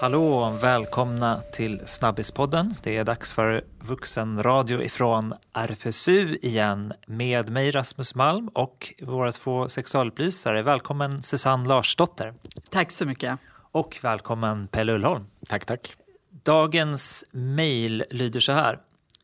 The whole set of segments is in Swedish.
Hallå, välkomna till Snabbispodden. Det är dags för vuxenradio ifrån RFSU igen med mig Rasmus Malm och våra två sexualupplysare. Välkommen Susanne Larsdotter. Tack så mycket. Och välkommen Pelle Ullholm. Tack, tack. Dagens mejl lyder så här.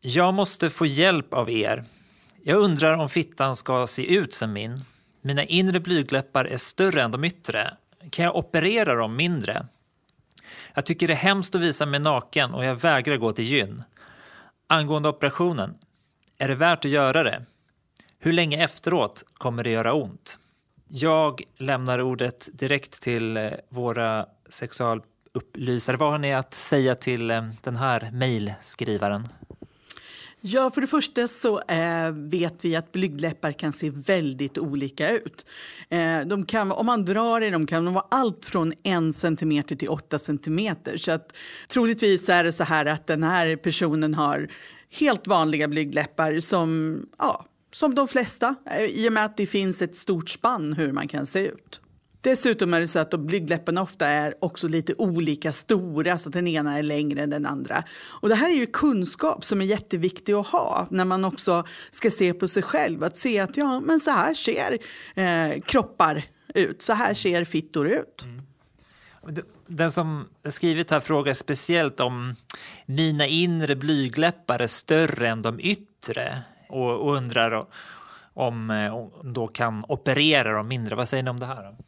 Jag måste få hjälp av er. Jag undrar om fittan ska se ut som min. Mina inre blygdläppar är större än de yttre. Kan jag operera dem mindre? Jag tycker det är hemskt att visa mig naken och jag vägrar gå till gyn. Angående operationen, är det värt att göra det? Hur länge efteråt kommer det göra ont? Jag lämnar ordet direkt till eh, våra sexualupplysare. Vad har ni att säga till eh, den här mejlskrivaren? Ja, för det första så eh, vet vi att blygdläppar kan se väldigt olika ut. Eh, de kan, om man drar i dem kan de vara allt från en centimeter till åtta centimeter. Så att, troligtvis är det så här att den här personen har helt vanliga blygdläppar som, ja, som de flesta eh, i och med att det finns ett stort spann hur man kan se ut. Dessutom är det så att blygdläpparna ofta är också lite olika stora, så att den ena är längre än den andra. Och det här är ju kunskap som är jätteviktig att ha när man också ska se på sig själv. Att se att ja, men så här ser eh, kroppar ut, så här ser fittor ut. Mm. Den som skrivit här frågar speciellt om mina inre blygdläppar är större än de yttre och undrar om, eh, om då kan operera dem mindre. Vad säger ni om det här? Då?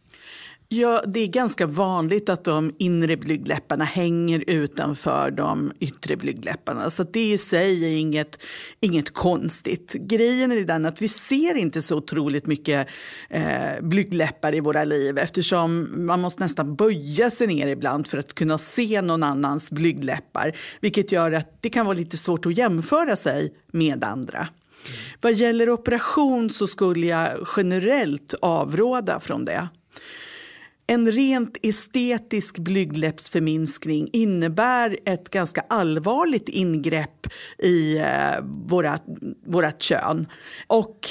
Ja, det är ganska vanligt att de inre blygdläpparna hänger utanför de yttre blygdläpparna. Så det i sig är inget, inget konstigt. Grejen är den att vi ser inte så otroligt mycket eh, blygdläppar i våra liv eftersom man måste nästan böja sig ner ibland för att kunna se någon annans blygdläppar. Vilket gör att det kan vara lite svårt att jämföra sig med andra. Mm. Vad gäller operation så skulle jag generellt avråda från det. En rent estetisk blygdläppsförminskning innebär ett ganska allvarligt ingrepp i eh, vårat kön. Och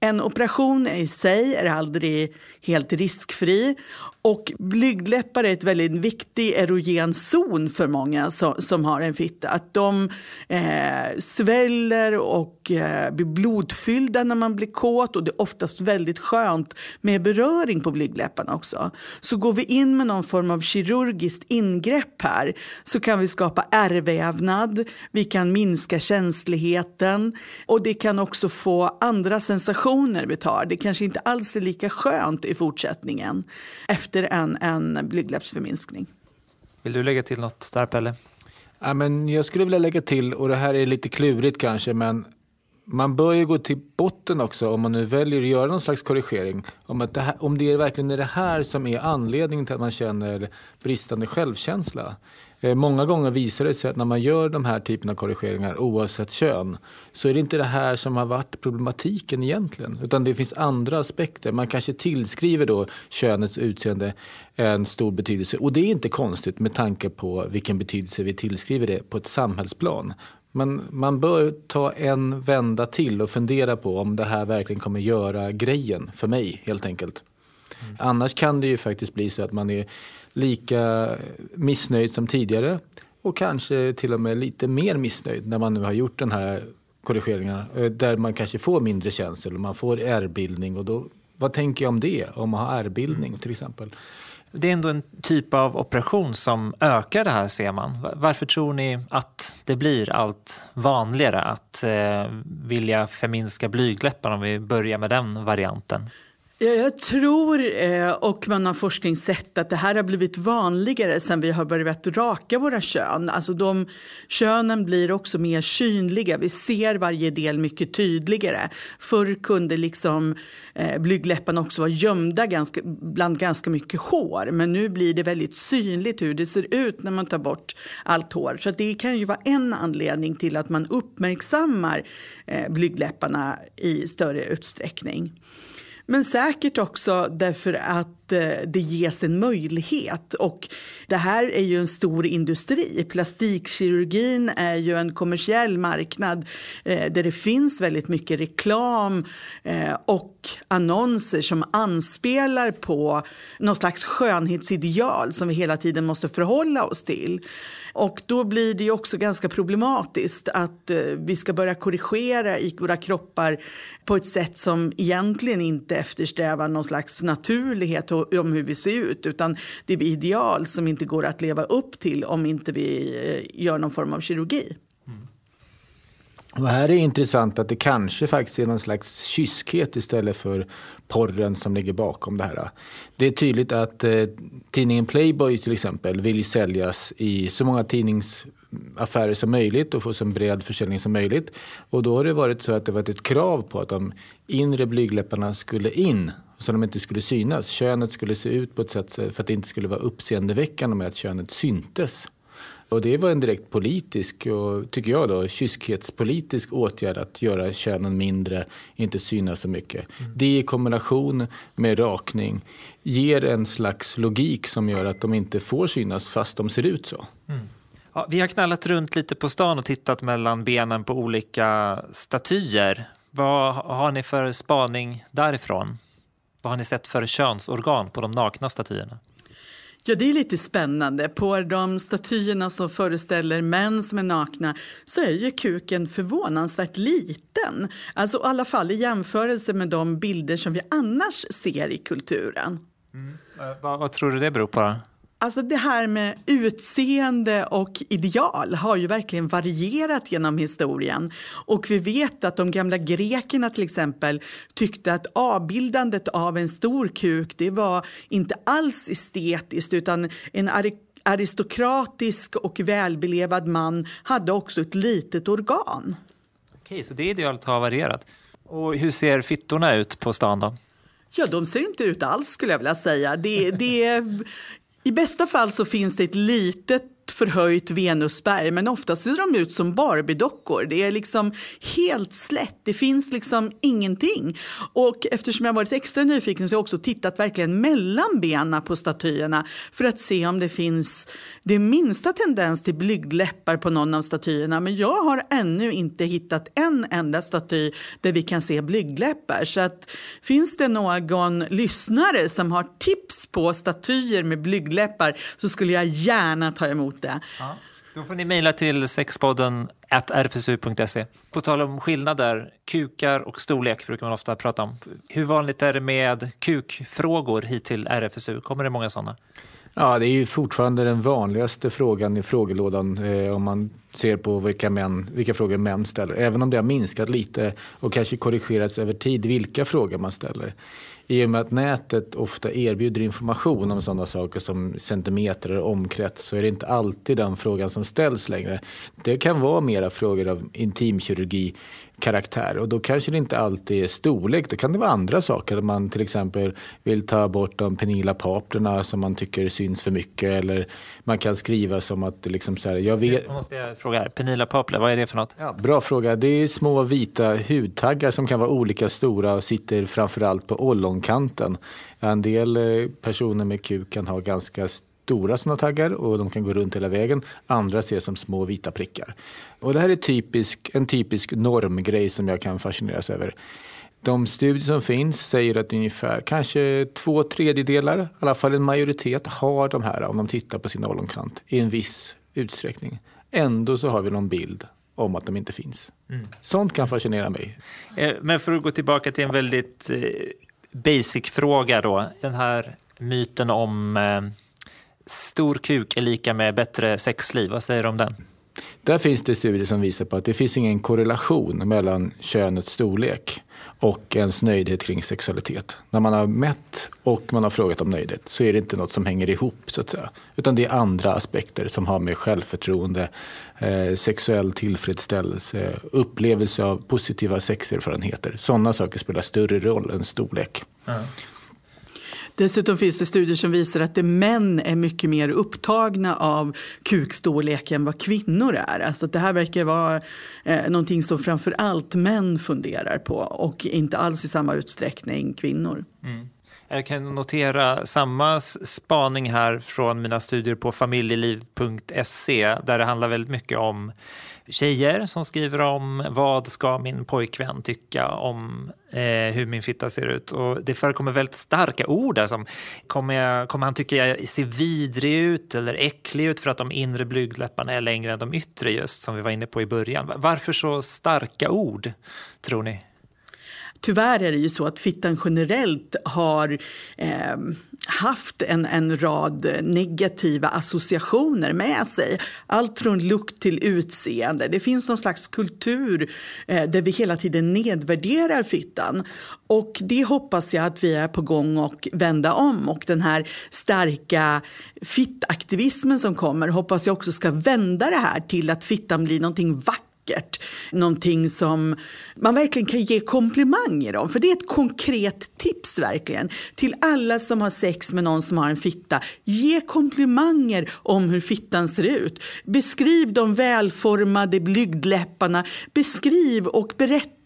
en operation i sig är aldrig helt riskfri och blygdläppar är ett väldigt viktig erogen zon för många som, som har en fitta. Att de eh, sväller och eh, blir blodfyllda när man blir kåt och det är oftast väldigt skönt med beröring på blygdläpparna också. Så går vi in med någon form av kirurgiskt ingrepp här så kan vi skapa ärrvävnad, vi kan minska känsligheten och det kan också få andra sensationer vi tar. Det kanske inte alls är lika skönt i fortsättningen. Efter en, en blygdläppsförminskning. Vill du lägga till något där Pelle? Ja, men jag skulle vilja lägga till, och det här är lite klurigt kanske, men man bör ju gå till botten också om man nu väljer att göra någon slags korrigering. Om, att det här, om det verkligen är det här som är anledningen till att man känner bristande självkänsla. Eh, många gånger visar det sig att när man gör de här typerna av korrigeringar oavsett kön så är det inte det här som har varit problematiken egentligen. Utan det finns andra aspekter. Man kanske tillskriver då könets utseende en stor betydelse. Och det är inte konstigt med tanke på vilken betydelse vi tillskriver det på ett samhällsplan. Men man bör ta en vända till och fundera på om det här verkligen kommer göra grejen för mig helt enkelt. Mm. Annars kan det ju faktiskt bli så att man är lika missnöjd som tidigare och kanske till och med lite mer missnöjd när man nu har gjort den här korrigeringarna eh, där man kanske får mindre känsel och man får ärrbildning och då, vad tänker jag om det? Om man har ärrbildning till exempel. Det är ändå en typ av operation som ökar det här ser man. Varför tror ni att det blir allt vanligare att eh, vilja förminska blygdläppar om vi börjar med den varianten? Jag tror, eh, och man har forskning sett, att det här har blivit vanligare sen vi har börjat raka våra kön. Alltså de, könen blir också mer synliga. Vi ser varje del mycket tydligare. Förr kunde liksom eh, blygdläpparna också vara gömda ganska, bland ganska mycket hår. Men nu blir det väldigt synligt hur det ser ut när man tar bort allt hår. Så det kan ju vara en anledning till att man uppmärksammar eh, blygdläpparna i större utsträckning. Men säkert också därför att Eh, det ges en möjlighet. Och det här är ju en stor industri. Plastikkirurgin är ju en kommersiell marknad eh, där det finns väldigt mycket reklam. Eh, och annonser som anspelar på någon slags skönhetsideal som vi hela tiden måste förhålla oss till. Och då blir det ju också ganska problematiskt att vi ska börja korrigera i våra kroppar på ett sätt som egentligen inte eftersträvar någon slags naturlighet om hur vi ser ut utan det är ideal som inte går att leva upp till om inte vi eh, gör någon form av kirurgi. Och här är det intressant att det kanske faktiskt är någon slags kyskhet istället för porren som ligger bakom det här. Det är tydligt att eh, tidningen Playboy till exempel vill säljas i så många tidningsaffärer som möjligt och få så bred försäljning som möjligt. Och då har det varit så att det varit ett krav på att de inre blygdläpparna skulle in så de inte skulle synas. Könet skulle se ut på ett sätt för att det inte skulle vara uppseendeväckande med att könet syntes. Och det var en direkt politisk och, tycker jag då, kyskhetspolitisk åtgärd att göra könen mindre, inte synas så mycket. Mm. Det i kombination med rakning ger en slags logik som gör att de inte får synas fast de ser ut så. Mm. Ja, vi har knallat runt lite på stan och tittat mellan benen på olika statyer. Vad har ni för spaning därifrån? Vad har ni sett för könsorgan på de nakna statyerna? Ja, det är lite spännande. På de statyerna som föreställer män som är nakna så är ju kuken förvånansvärt liten. Alltså i alla fall i jämförelse med de bilder som vi annars ser i kulturen. Mm. Vad, vad, tror du det beror på? Alltså det här med utseende och ideal har ju verkligen varierat genom historien. Och vi vet att de gamla grekerna till exempel tyckte att avbildandet av en stor kuk det var inte alls estetiskt utan en aristokratisk och välbelevad man hade också ett litet organ. Okej, så det idealet har varierat. Och hur ser fittorna ut på stan då? Ja, de ser inte ut alls skulle jag vilja säga. Det, det, i bästa fall så finns det ett litet förhöjt Venusberg men ofta ser de ut som barbiedockor. Det är liksom helt slätt, det finns liksom ingenting. Och eftersom jag varit extra nyfiken så har jag också tittat verkligen mellan benen på statyerna för att se om det finns det minsta tendens till blygdläppar på någon av statyerna. Men jag har ännu inte hittat en enda staty där vi kan se blygdläppar. Så att, finns det någon lyssnare som har tips på statyer med blygdläppar så skulle jag gärna ta emot det. Ja. Då får ni mejla till sexpodden rfsu.se. På tal om skillnader, kukar och storlek brukar man ofta prata om. Hur vanligt är det med kukfrågor hit till RFSU? Kommer det många sådana? Ja, det är ju fortfarande den vanligaste frågan i frågelådan eh, om man ser på vilka, män, vilka frågor män ställer. Även om det har minskat lite och kanske korrigerats över tid vilka frågor man ställer. I och med att nätet ofta erbjuder information om sådana saker som centimeter och omkrets så är det inte alltid den frågan som ställs längre. Det kan vara mera frågor av intimkirurgi karaktär och då kanske det inte alltid är storlek. Då kan det vara andra saker. Man till exempel vill ta bort de penila paprorna som man tycker syns för mycket eller man kan skriva som att liksom så här, jag vet... Jag måste jag fråga här, penila purple, vad är det för något? Ja, bra fråga. Det är små vita hudtaggar som kan vara olika stora och sitter framförallt på ollonkanten. En del eh, personer med kuk kan ha ganska stora sådana taggar och de kan gå runt hela vägen. Andra ses som små vita prickar. Och det här är typisk, en typisk normgrej som jag kan fascineras över. De studier som finns säger att ungefär kanske två tredjedelar, i alla fall en majoritet, har de här om de tittar på sin ollonkant i en viss utsträckning. Ändå så har vi någon bild om att de inte finns. Mm. Sånt kan fascinera mig. Eh, men för att gå tillbaka till en väldigt eh, basic fråga då. Den här myten om eh, stor kuk är lika med bättre sexliv. Vad säger du om den? Där finns det studier som visar på att det finns ingen korrelation mellan könets storlek och ens nöjdhet kring sexualitet. När man har mätt och man har frågat om nöjdhet så är det inte något som hänger ihop så att säga. Utan det är andra aspekter som har med självförtroende, eh, sexuell tillfredsställelse, upplevelse av positiva sexerfarenheter. Sådana saker spelar större roll än storlek. Mm. Dessutom finns det studier som visar att det män är mycket mer upptagna av kukstorlek än vad kvinnor är. Alltså det här verkar vara eh, någonting som framför allt män funderar på och inte alls i samma utsträckning kvinnor. Mm. Jag kan notera samma spaning här från mina studier på familjeliv.se där det handlar väldigt mycket om tjejer som skriver om vad ska min pojkvän tycka om eh, hur min fitta ser ut. Och det förekommer väldigt starka ord där som kommer, jag, kommer han tycka jag ser vidrig ut eller äcklig ut för att de inre blygdläpparna är längre än de yttre just som vi var inne på i början. Varför så starka ord tror ni? Tyvärr är det ju så att fittan generellt har eh, haft en, en rad negativa associationer med sig. Allt från lukt till utseende. Det finns någon slags kultur eh, där vi hela tiden nedvärderar fittan. Och det hoppas jag att vi är på gång att vända om. Och den här starka fittaktivismen som kommer hoppas jag också ska vända det här till att fittan blir någonting vackert vackert. Någonting som man verkligen kan ge komplimanger om. För det är ett konkret tips verkligen. Till alla som har sex med någon som har en fitta. Ge komplimanger om hur fittan ser ut. Beskriv de välformade blygdläpparna. Beskriv och berätta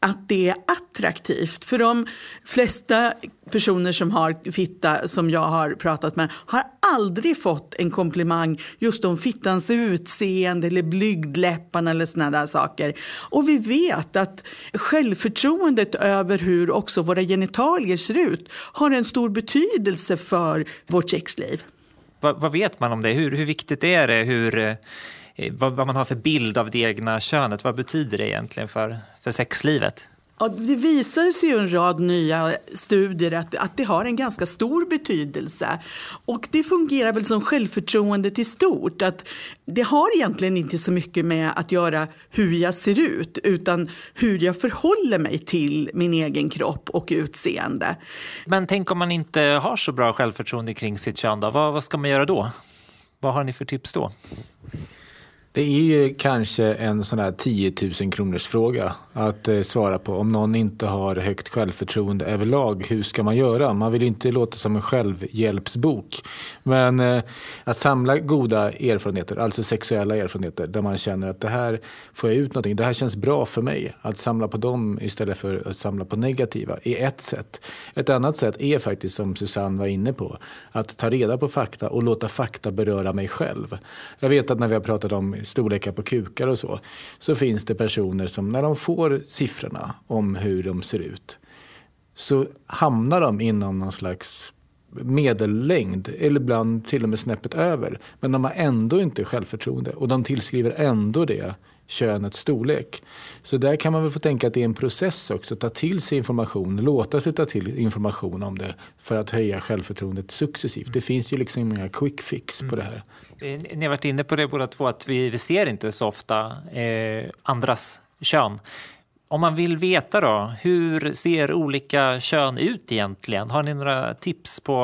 att det är attraktivt. För de flesta personer som har fitta som jag har pratat med har aldrig fått en komplimang just om fittans utseende eller blygdläpparna eller såna där saker. Och vi vet att självförtroendet över hur också våra genitalier ser ut har en stor betydelse för vårt sexliv. Vad, vad vet man om det? Hur, hur viktigt är det? Hur, vad, vad man har för bild av det egna könet? Vad betyder det egentligen för, för sexlivet? Ja, det visar sig ju en rad nya studier att, att det har en ganska stor betydelse. Och det fungerar väl som självförtroendet i stort. Att det har egentligen inte så mycket med att göra hur jag ser ut utan hur jag förhåller mig till min egen kropp och utseende. Men tänk om man inte har så bra självförtroende kring sitt kön då? Vad, vad ska man göra då? Vad har ni för tips då? Det är ju kanske en sån här 10 000 kronors fråga att eh, svara på. Om någon inte har högt självförtroende överlag, hur ska man göra? Man vill inte låta som en självhjälpsbok. Men eh, att samla goda erfarenheter, alltså sexuella erfarenheter, där man känner att det här får jag ut någonting, det här känns bra för mig. Att samla på dem istället för att samla på negativa är ett sätt. Ett annat sätt är faktiskt, som Susanne var inne på, att ta reda på fakta och låta fakta beröra mig själv. Jag vet att när vi har pratat om storlekar på kukar och så, så finns det personer som när de får siffrorna om hur de ser ut så hamnar de inom någon slags medellängd eller ibland till och med snäppet över. Men de har ändå inte självförtroende och de tillskriver ändå det könets storlek. Så där kan man väl få tänka att det är en process också, ta till sig information, låta sig ta till information om det för att höja självförtroendet successivt. Det finns ju liksom inga quick fix på det här. Mm. Eh, ni har varit inne på det båda två, att vi, vi ser inte så ofta eh, andras kön. Om man vill veta då, hur ser olika kön ut egentligen? Har ni några tips på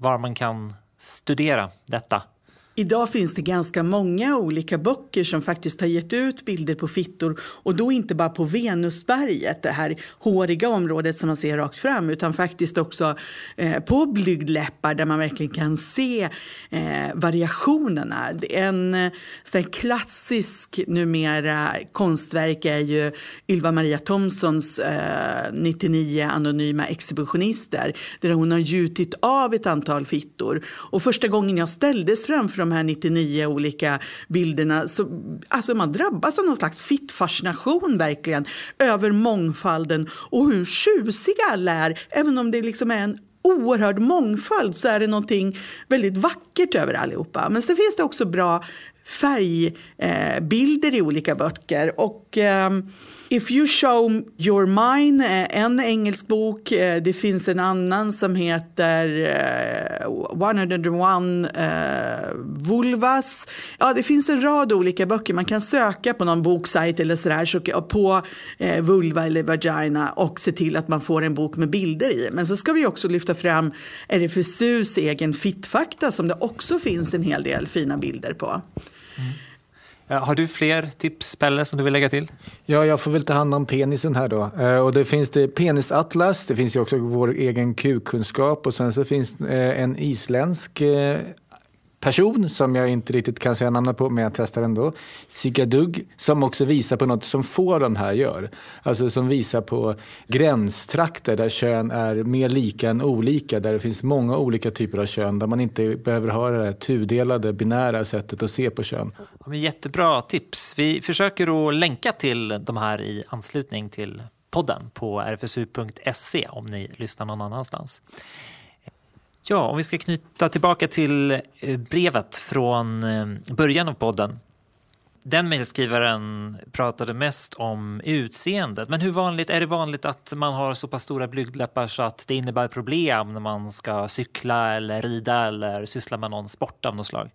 var man kan studera detta? Idag finns det ganska många olika böcker som faktiskt har gett ut bilder på fittor och då inte bara på Venusberget, det här håriga området som man ser rakt fram, utan faktiskt också eh, på blygdläppar där man verkligen kan se eh, variationerna. En eh, sån klassisk numera konstverk är ju Ylva Maria Thomsons eh, 99 anonyma exhibitionister där hon har gjutit av ett antal fittor. Och första gången jag ställdes framför de här 99 olika bilderna. Så, alltså man drabbas av någon slags fittfascination verkligen över mångfalden och hur tjusiga alla är. Även om det liksom är en oerhörd mångfald så är det någonting väldigt vackert över allihopa. Men så finns det också bra färgbilder eh, i olika böcker. Och... Eh, If you show your mind, eh, en engelsk bok. Eh, det finns en annan som heter eh, 101 uh, Vulvas. Ja, det finns en rad olika böcker. Man kan söka på någon boksajt eller sådär så, på vulva eller vagina och se till att man får en bok med bilder i. Men så ska vi också lyfta fram RFSUs egen Fittfakta som det också finns en hel del fina bilder på. Mm. Eh, har du fler tips, Pelle, som du vill lägga till? Ja, jag får väl ta hand om penisen här då. Eh, och det finns det penisatlas, det finns ju också vår egen kukkunskap och sen så finns eh, en isländsk person som jag inte riktigt kan säga namnet på, men jag testar ändå. Sigadug, som också visar på något som få av de här gör. Alltså som visar på gränstrakter där kön är mer lika än olika, där det finns många olika typer av kön, där man inte behöver ha det här tudelade, binära sättet att se på kön. Ja, jättebra tips. Vi försöker att länka till de här i anslutning till podden på rfsu.se om ni lyssnar någon annanstans. Ja, om vi ska knyta tillbaka till eh, brevet från eh, början av podden. Den mejlskrivaren pratade mest om utseendet. Men hur vanligt är det vanligt att man har så pass stora blygdläppar så att det innebär problem när man ska cykla eller rida eller syssla med någon sport av något slag?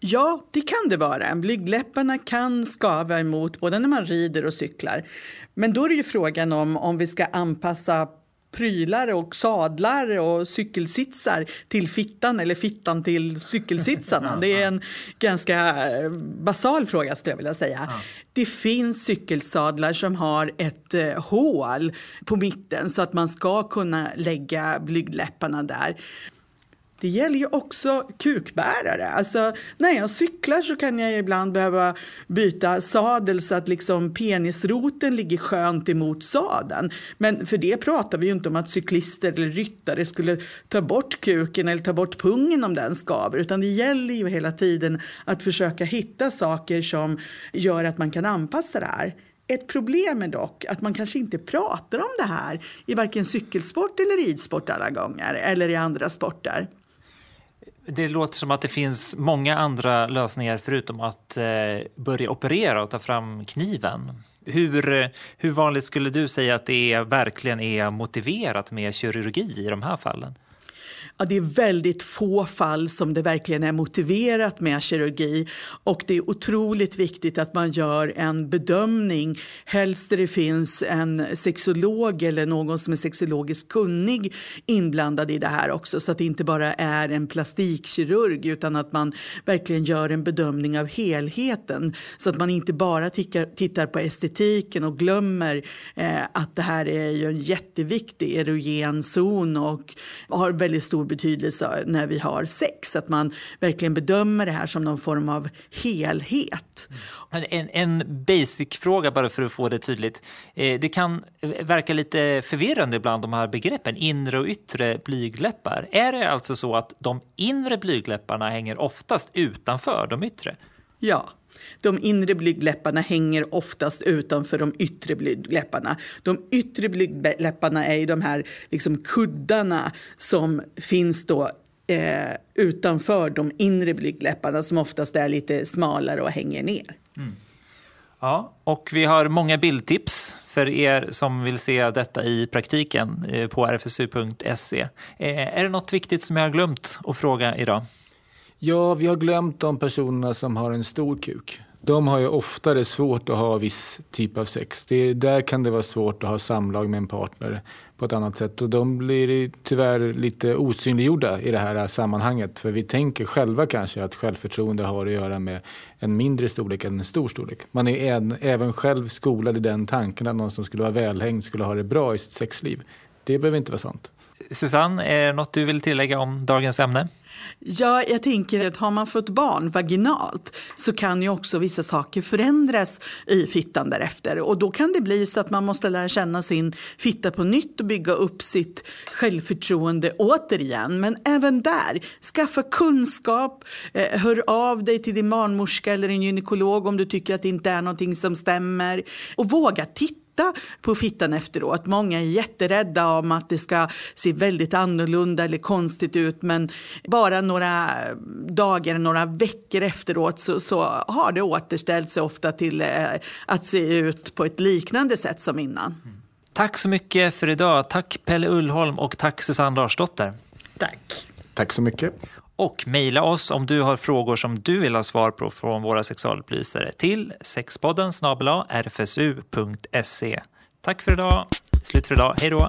Ja, det kan det vara. Blygdläpparna kan skava emot både när man rider och cyklar. Men då är det ju frågan om om vi ska anpassa prylar och sadlar och cykelsitsar till fittan eller fittan till cykelsitsarna. Det är en ganska eh, basal fråga skulle jag vilja säga. Ja. Det finns cykelsadlar som har ett eh, hål på mitten så att man ska kunna lägga blygdläpparna där. Det gäller ju också kukbärare. Alltså, när jag cyklar så kan jag ibland behöva byta sadel så att liksom penisroten ligger skönt emot sadeln. Men för det pratar vi ju inte om att cyklister eller ryttare skulle ta bort kuken eller ta bort pungen om den skaver. Utan det gäller ju hela tiden att försöka hitta saker som gör att man kan anpassa det här. Ett problem är dock att man kanske inte pratar om det här i varken cykelsport eller ridsport alla gånger eller i andra sporter. Det låter som att det finns många andra lösningar förutom att eh, börja operera och ta fram kniven. Hur, hur vanligt skulle du säga att det är, verkligen är motiverat med kirurgi i de här fallen? Ja, det är väldigt få fall som det verkligen är motiverat med kirurgi. Och det är otroligt viktigt att man gör en bedömning, helst där det finns en sexolog eller någon som är sexologiskt kunnig inblandad i det här också. Så att det inte bara är en plastikkirurg utan att man verkligen gör en bedömning av helheten. Så att man inte bara tittar, tittar på estetiken och glömmer eh, att det här är ju en jätteviktig erogen zon och har väldigt stor betydelse när vi har sex. Att man verkligen bedömer det här som någon form av helhet. En, en basic-fråga bara för att få det tydligt. Eh, det kan verka lite förvirrande ibland de här begreppen, inre och yttre blygläppar. Är det alltså så att de inre blygläpparna hänger oftast utanför de yttre? Ja. De inre blygdläpparna hänger oftast utanför de yttre blygdläpparna. De yttre blygdläpparna är de här liksom kuddarna som finns då eh, utanför de inre blygdläpparna som oftast är lite smalare och hänger ner. Mm. Ja, och vi har många bildtips för er som vill se detta i praktiken eh, på rfsu.se. Eh, är det något viktigt som jag har glömt att fråga idag? Ja, vi har glömt de personerna som har en stor kuk. De har ju oftare svårt att ha viss typ av sex. Det, där kan det vara svårt att ha samlag med en partner på ett annat sätt. Och de blir tyvärr lite osynliggjorda i det här sammanhanget. För vi tänker själva kanske att självförtroende har att göra med en mindre storlek än en stor storlek. Man är en, även själv skolad i den tanken att någon som skulle vara välhängd skulle ha det bra i sitt sexliv. Det behöver inte vara sant. Susanne, är det något du vill tillägga om dagens ämne? Ja, jag tänker att har man fått barn vaginalt så kan ju också vissa saker förändras i fittan därefter. Och då kan det bli så att man måste lära känna sin fitta på nytt och bygga upp sitt självförtroende återigen. Men även där, skaffa kunskap, eh, hör av dig till din barnmorska eller en gynekolog om du tycker att det inte är någonting som stämmer. Och våga titta titta på fittan efteråt. Många är jätterädda om att det ska se väldigt annorlunda eller konstigt ut men bara några dagar, några veckor efteråt så, så har det återställt sig ofta till eh, att se ut på ett liknande sätt som innan. Tack så mycket för idag. Tack Pelle Ullholm och tack Susanne Larsdotter. Tack. Tack så mycket. Och mejla oss om du har frågor som du vill ha svar på från våra sexualupplysare till sexpodden rfsu.se. Tack för idag. Slut för idag. Hej då.